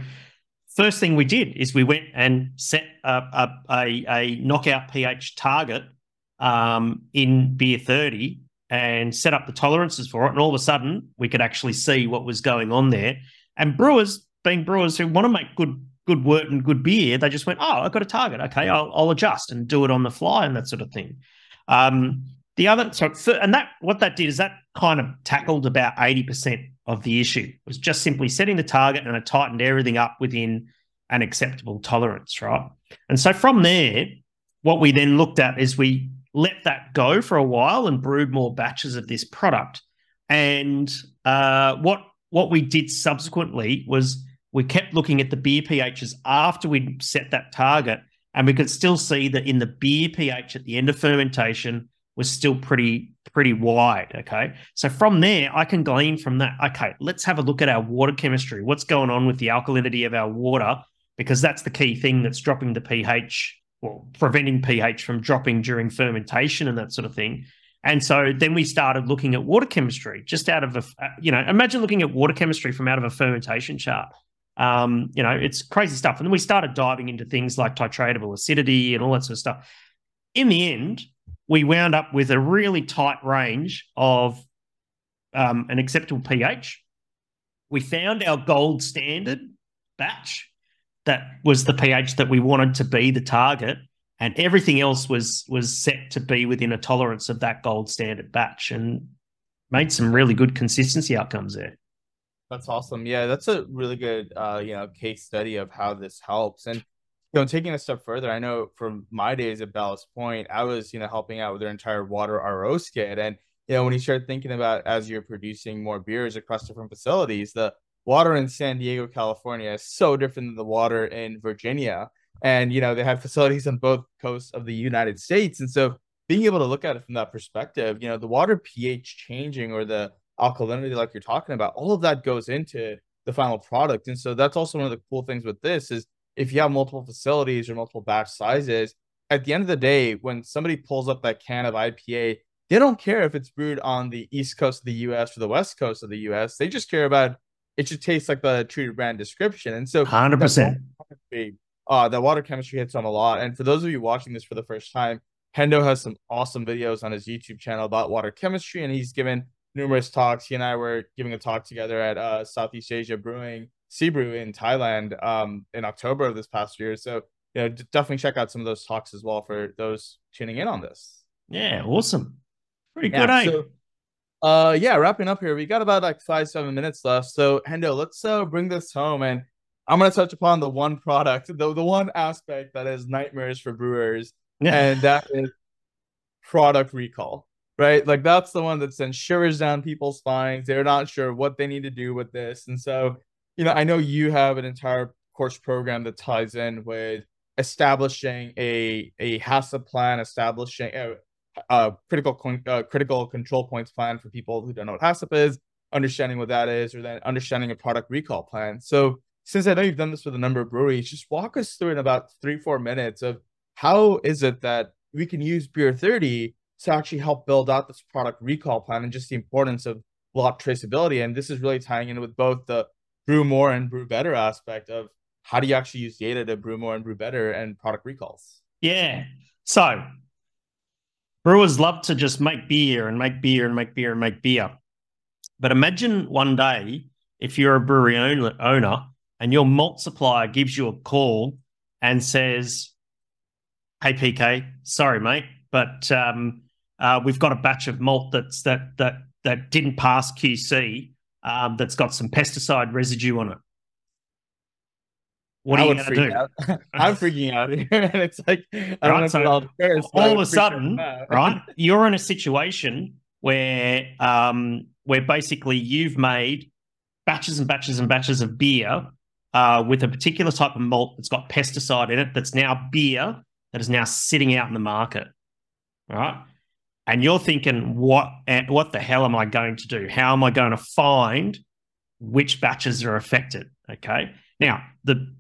first thing we did is we went and set a, a, a knockout pH target um, in beer 30 and set up the tolerances for it. And all of a sudden, we could actually see what was going on there. And brewers, being brewers who want to make good good wort and good beer, they just went, "Oh, I've got a target. Okay, I'll, I'll adjust and do it on the fly and that sort of thing." Um, the other, so and that what that did is that kind of tackled about eighty percent of the issue. It was just simply setting the target and it tightened everything up within an acceptable tolerance, right? And so from there, what we then looked at is we let that go for a while and brewed more batches of this product. And uh, what what we did subsequently was we kept looking at the beer pHs after we'd set that target, and we could still see that in the beer pH at the end of fermentation was still pretty pretty wide. Okay. So from there, I can glean from that. Okay, let's have a look at our water chemistry. What's going on with the alkalinity of our water? Because that's the key thing that's dropping the pH or preventing pH from dropping during fermentation and that sort of thing. And so then we started looking at water chemistry just out of a, you know, imagine looking at water chemistry from out of a fermentation chart. Um, you know, it's crazy stuff. And then we started diving into things like titratable acidity and all that sort of stuff. In the end, we wound up with a really tight range of um, an acceptable pH. We found our gold standard batch that was the pH that we wanted to be the target, and everything else was was set to be within a tolerance of that gold standard batch, and made some really good consistency outcomes there. That's awesome. Yeah, that's a really good uh, you know case study of how this helps. And you know, taking a step further, I know from my days at Ballast Point, I was, you know, helping out with their entire water RO skid. And, you know, when you start thinking about as you're producing more beers across different facilities, the water in San Diego, California is so different than the water in Virginia. And, you know, they have facilities on both coasts of the United States. And so being able to look at it from that perspective, you know, the water pH changing or the alkalinity, like you're talking about, all of that goes into the final product. And so that's also one of the cool things with this is if you have multiple facilities or multiple batch sizes, at the end of the day, when somebody pulls up that can of IPA, they don't care if it's brewed on the east coast of the US or the west coast of the US. They just care about it should taste like the treated brand description. And so 100%. Uh, that water chemistry hits on a lot. And for those of you watching this for the first time, Hendo has some awesome videos on his YouTube channel about water chemistry, and he's given numerous talks. He and I were giving a talk together at uh, Southeast Asia Brewing Sebrew in Thailand um, in October of this past year. So, you know, definitely check out some of those talks as well for those tuning in on this. Yeah, awesome. Pretty good, yeah, eh? So, uh, yeah, wrapping up here. We got about like five, seven minutes left. So, Hendo, let's uh, bring this home. And I'm going to touch upon the one product, the, the one aspect that is nightmares for brewers. Yeah. And that is product recall right? Like that's the one that sends shivers down people's spines. They're not sure what they need to do with this. And so you know, I know you have an entire course program that ties in with establishing a a HACCP plan, establishing a, a critical uh, critical control points plan for people who don't know what HACCP is, understanding what that is, or then understanding a product recall plan. So since I know you've done this with a number of breweries, just walk us through in about three four minutes of how is it that we can use Beer 30 to actually help build out this product recall plan and just the importance of lot traceability. And this is really tying in with both the brew more and brew better aspect of how do you actually use data to brew more and brew better and product recalls? Yeah. So brewers love to just make beer and make beer and make beer and make beer. But imagine one day if you're a brewery owner and your malt supplier gives you a call and says, "Hey PK, sorry mate, but um, uh, we've got a batch of malt that's that that that didn't pass QC um, that's got some pesticide residue on it. What I are you going to do? I'm freaking out here, and it's like I right, so all, all of a sudden, right? You're in a situation where um, where basically you've made batches and batches and batches of beer uh, with a particular type of malt that's got pesticide in it. That's now beer that is now sitting out in the market. Right and you're thinking, what what the hell am I going to do? How am I going to find which batches are affected? Okay. Now, the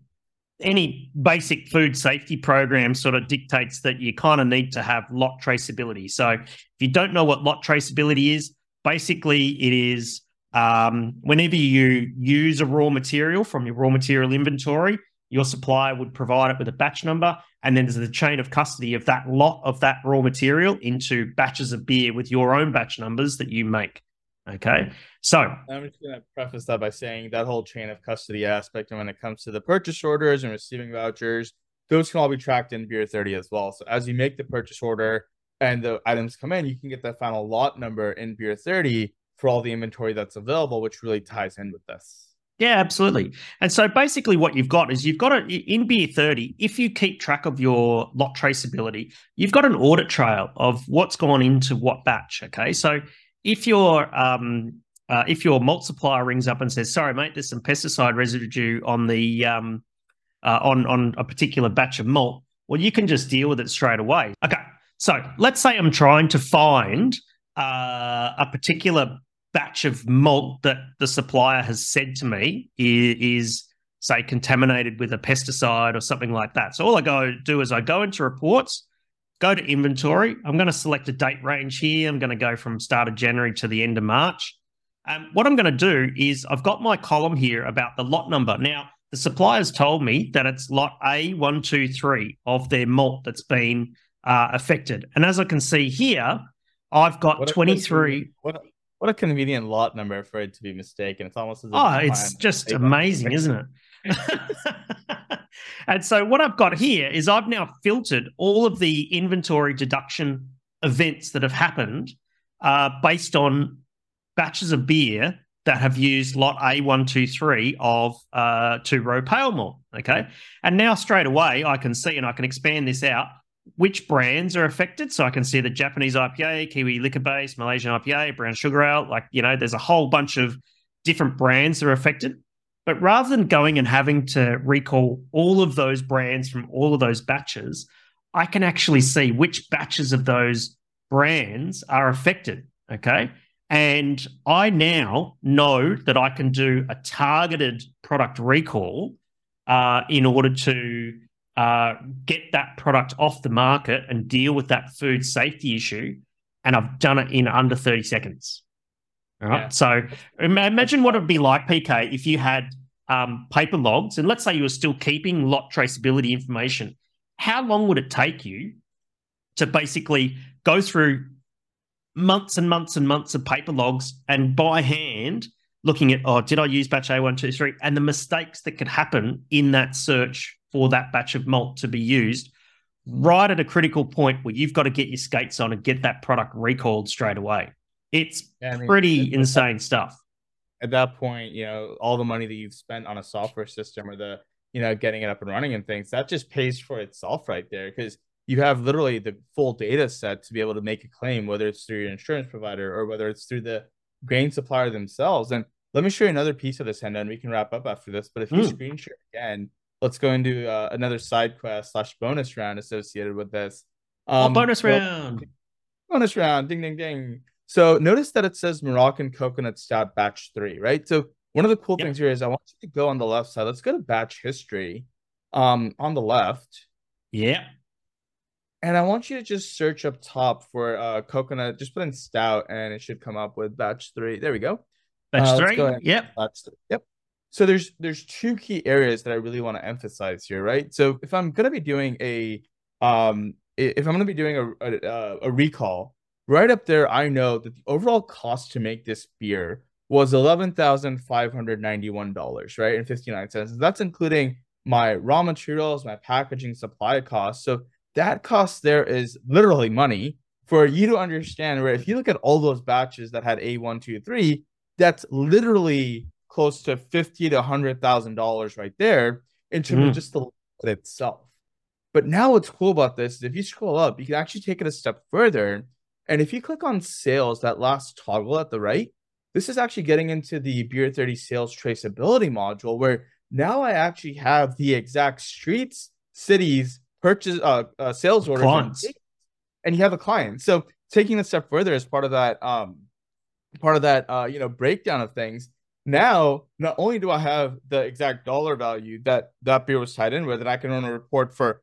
any basic food safety program sort of dictates that you kind of need to have lot traceability. So if you don't know what lot traceability is, basically it is um, whenever you use a raw material from your raw material inventory, your supplier would provide it with a batch number, and then there's the chain of custody of that lot of that raw material into batches of beer with your own batch numbers that you make. Okay. So I'm just going to preface that by saying that whole chain of custody aspect, and when it comes to the purchase orders and receiving vouchers, those can all be tracked in Beer 30 as well. So as you make the purchase order and the items come in, you can get that final lot number in Beer 30 for all the inventory that's available, which really ties in with this. Yeah, absolutely. And so basically, what you've got is you've got a, in Beer 30, if you keep track of your lot traceability, you've got an audit trail of what's gone into what batch. Okay. So if your um, uh, if your malt supplier rings up and says, "Sorry, mate, there's some pesticide residue on the um, uh, on on a particular batch of malt," well, you can just deal with it straight away. Okay. So let's say I'm trying to find uh, a particular batch of malt that the supplier has said to me is, say contaminated with a pesticide or something like that. So all I go do is I go into reports, go to inventory. I'm going to select a date range here. I'm going to go from start of January to the end of March. Um, what I'm going to do is I've got my column here about the lot number. Now, the suppliers told me that it's lot A123 of their malt that's been uh, affected. And as I can see here, I've got what 23. What a, what a convenient lot number for it to be mistaken. It's almost as Oh, it's just amazing, isn't it? and so what I've got here is I've now filtered all of the inventory deduction events that have happened uh, based on batches of beer that have used lot A123 of uh, two row pale malt. Okay. And now straight away I can see and I can expand this out which brands are affected. So I can see the Japanese IPA, Kiwi liquor base, Malaysian IPA, brown sugar ale. Like, you know, there's a whole bunch of different brands that are affected. But rather than going and having to recall all of those brands from all of those batches, I can actually see which batches of those brands are affected. Okay. And I now know that I can do a targeted product recall uh, in order to uh, get that product off the market and deal with that food safety issue. And I've done it in under 30 seconds. All right. Yeah. So imagine what it would be like, PK, if you had um, paper logs, and let's say you were still keeping lot traceability information. How long would it take you to basically go through months and months and months of paper logs and by hand looking at, oh, did I use batch A123? And the mistakes that could happen in that search for that batch of malt to be used right at a critical point where you've got to get your skates on and get that product recalled straight away. It's yeah, I mean, pretty insane stuff. At that point, you know, all the money that you've spent on a software system or the, you know, getting it up and running and things, that just pays for itself right there. Because you have literally the full data set to be able to make a claim, whether it's through your insurance provider or whether it's through the grain supplier themselves. And let me show you another piece of this Hendo and we can wrap up after this. But if you mm. screen share again, let's go into uh, another side quest slash bonus round associated with this. Oh, um, oh, bonus round. Bonus round. Ding, ding, ding. So notice that it says Moroccan coconut stout batch three, right? So one of the cool yep. things here is I want you to go on the left side. Let's go to batch history. Um, on the left. Yeah. And I want you to just search up top for uh coconut. Just put in stout, and it should come up with batch three. There we go. Batch uh, three. Yep. Batch three. Yep. So there's there's two key areas that I really want to emphasize here, right? So if I'm gonna be doing a um if I'm gonna be doing a a, a recall, right up there, I know that the overall cost to make this beer was eleven thousand five hundred ninety one dollars, right, and fifty nine cents. That's including my raw materials, my packaging, supply costs. So that cost there is literally money for you to understand. Where if you look at all those batches that had A one, two, three, that's literally close to fifty to hundred thousand dollars right there in terms mm. of just the liquid itself. But now what's cool about this is if you scroll up, you can actually take it a step further. And if you click on sales, that last toggle at the right, this is actually getting into the Beer 30 sales traceability module where now I actually have the exact streets, cities, purchase, uh, uh sales orders, and you have a client. So taking a step further as part of that, um, part of that, uh, you know, breakdown of things, now, not only do I have the exact dollar value that that beer was tied in with, and I can run a report for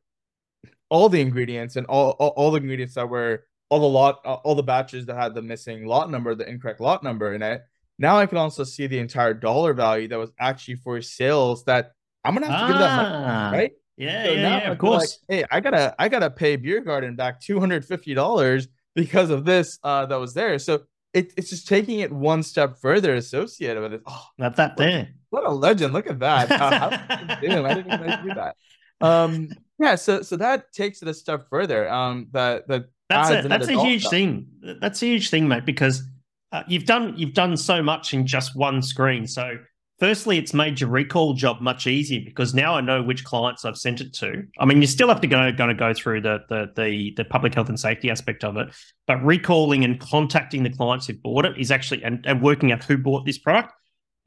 all the ingredients and all, all, all the ingredients that were all the lot, all the batches that had the missing lot number, the incorrect lot number in it. Now I can also see the entire dollar value that was actually for sales that I'm gonna have to ah, give that money, ah. right? Yeah, so yeah, yeah of course. Like, hey, I gotta, I gotta pay Beer Garden back two hundred fifty dollars because of this uh, that was there. So it, it's just taking it one step further associated with it. Oh, not that thing. What a legend. Look at that. Uh, I didn't even do that. Um, yeah, so so that takes it a step further. Um, that that that's a, that's a huge stuff. thing. That's a huge thing, mate, because uh, you've done you've done so much in just one screen. So Firstly, it's made your recall job much easier because now I know which clients I've sent it to. I mean, you still have to go going to go through the, the the the public health and safety aspect of it, but recalling and contacting the clients who bought it is actually and, and working out who bought this product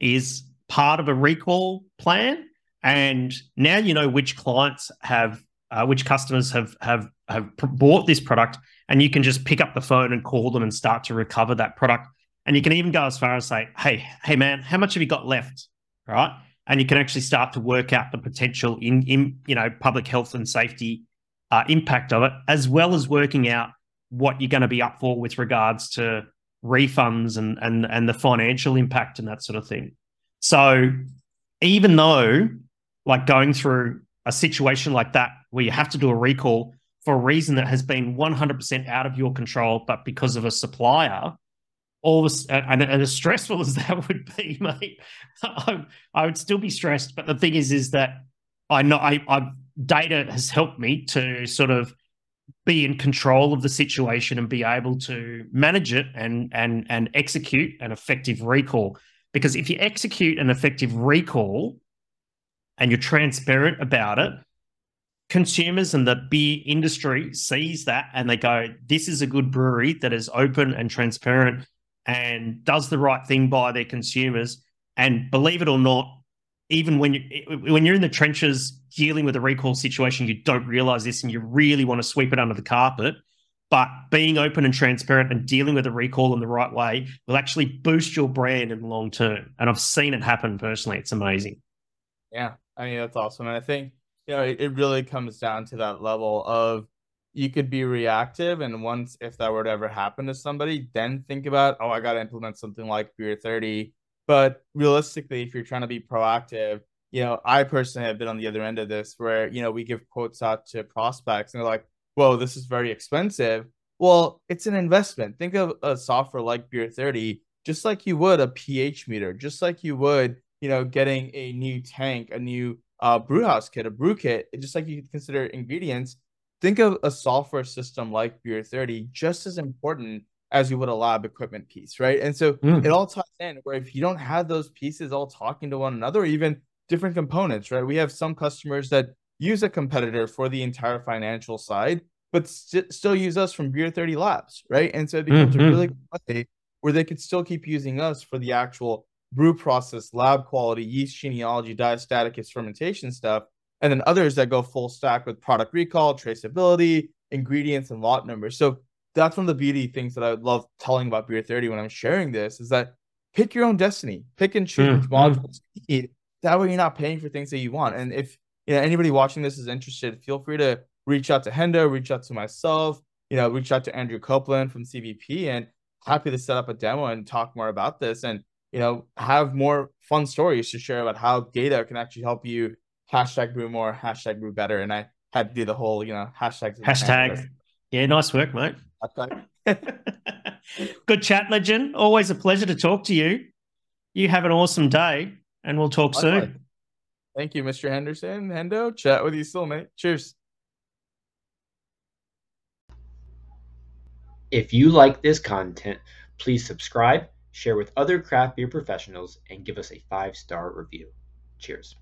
is part of a recall plan. And now you know which clients have uh, which customers have have have bought this product, and you can just pick up the phone and call them and start to recover that product. And you can even go as far as say, "Hey, hey, man, how much have you got left?" Right, and you can actually start to work out the potential in in you know public health and safety uh, impact of it, as well as working out what you're going to be up for with regards to refunds and and and the financial impact and that sort of thing. So even though like going through a situation like that where you have to do a recall for a reason that has been 100% out of your control, but because of a supplier, all this, and, and as stressful as that would be, mate, I, I, would still be stressed. But the thing is, is that I know I, I data has helped me to sort of be in control of the situation and be able to manage it and and and execute an effective recall. Because if you execute an effective recall and you're transparent about it, consumers and the beer industry sees that and they go, this is a good brewery that is open and transparent and does the right thing by their consumers. And believe it or not, even when you when you're in the trenches dealing with a recall situation, you don't realize this and you really want to sweep it under the carpet. But being open and transparent and dealing with a recall in the right way will actually boost your brand in the long term. And I've seen it happen personally. It's amazing. Yeah. I mean, that's awesome. And I think, you know, it, it really comes down to that level of you could be reactive. And once, if that were to ever happen to somebody, then think about, oh, I got to implement something like Beer 30. But realistically, if you're trying to be proactive, you know, I personally have been on the other end of this where, you know, we give quotes out to prospects and they're like, whoa, this is very expensive. Well, it's an investment. Think of a software like Beer 30, just like you would a pH meter, just like you would, you know, getting a new tank, a new uh, brew house kit, a brew kit, just like you consider ingredients. Think of a software system like Beer 30 just as important as you would a lab equipment piece, right? And so mm. it all ties in where if you don't have those pieces all talking to one another, even different components, right? We have some customers that use a competitor for the entire financial side, but st- still use us from Beer 30 Labs, right? And so it becomes mm-hmm. a really way where they could still keep using us for the actual brew process, lab quality, yeast genealogy, diastaticus, fermentation stuff, and then others that go full stack with product recall, traceability, ingredients, and lot numbers. So that's one of the beauty things that I would love telling about Beer 30 when I'm sharing this is that pick your own destiny, pick and choose mm-hmm. modules you need that way you're not paying for things that you want. And if you know anybody watching this is interested, feel free to reach out to Hendo, reach out to myself, you know, reach out to Andrew Copeland from CVP and happy to set up a demo and talk more about this and you know have more fun stories to share about how data can actually help you hashtag brew more, hashtag brew better. And I had to do the whole, you know, hashtag hashtag. Yeah, nice work, mate. Good chat, legend. Always a pleasure to talk to you. You have an awesome day and we'll talk soon. Thank you, Mr. Henderson. Hendo, chat with you still, mate. Cheers. If you like this content, please subscribe, share with other craft beer professionals, and give us a five star review. Cheers.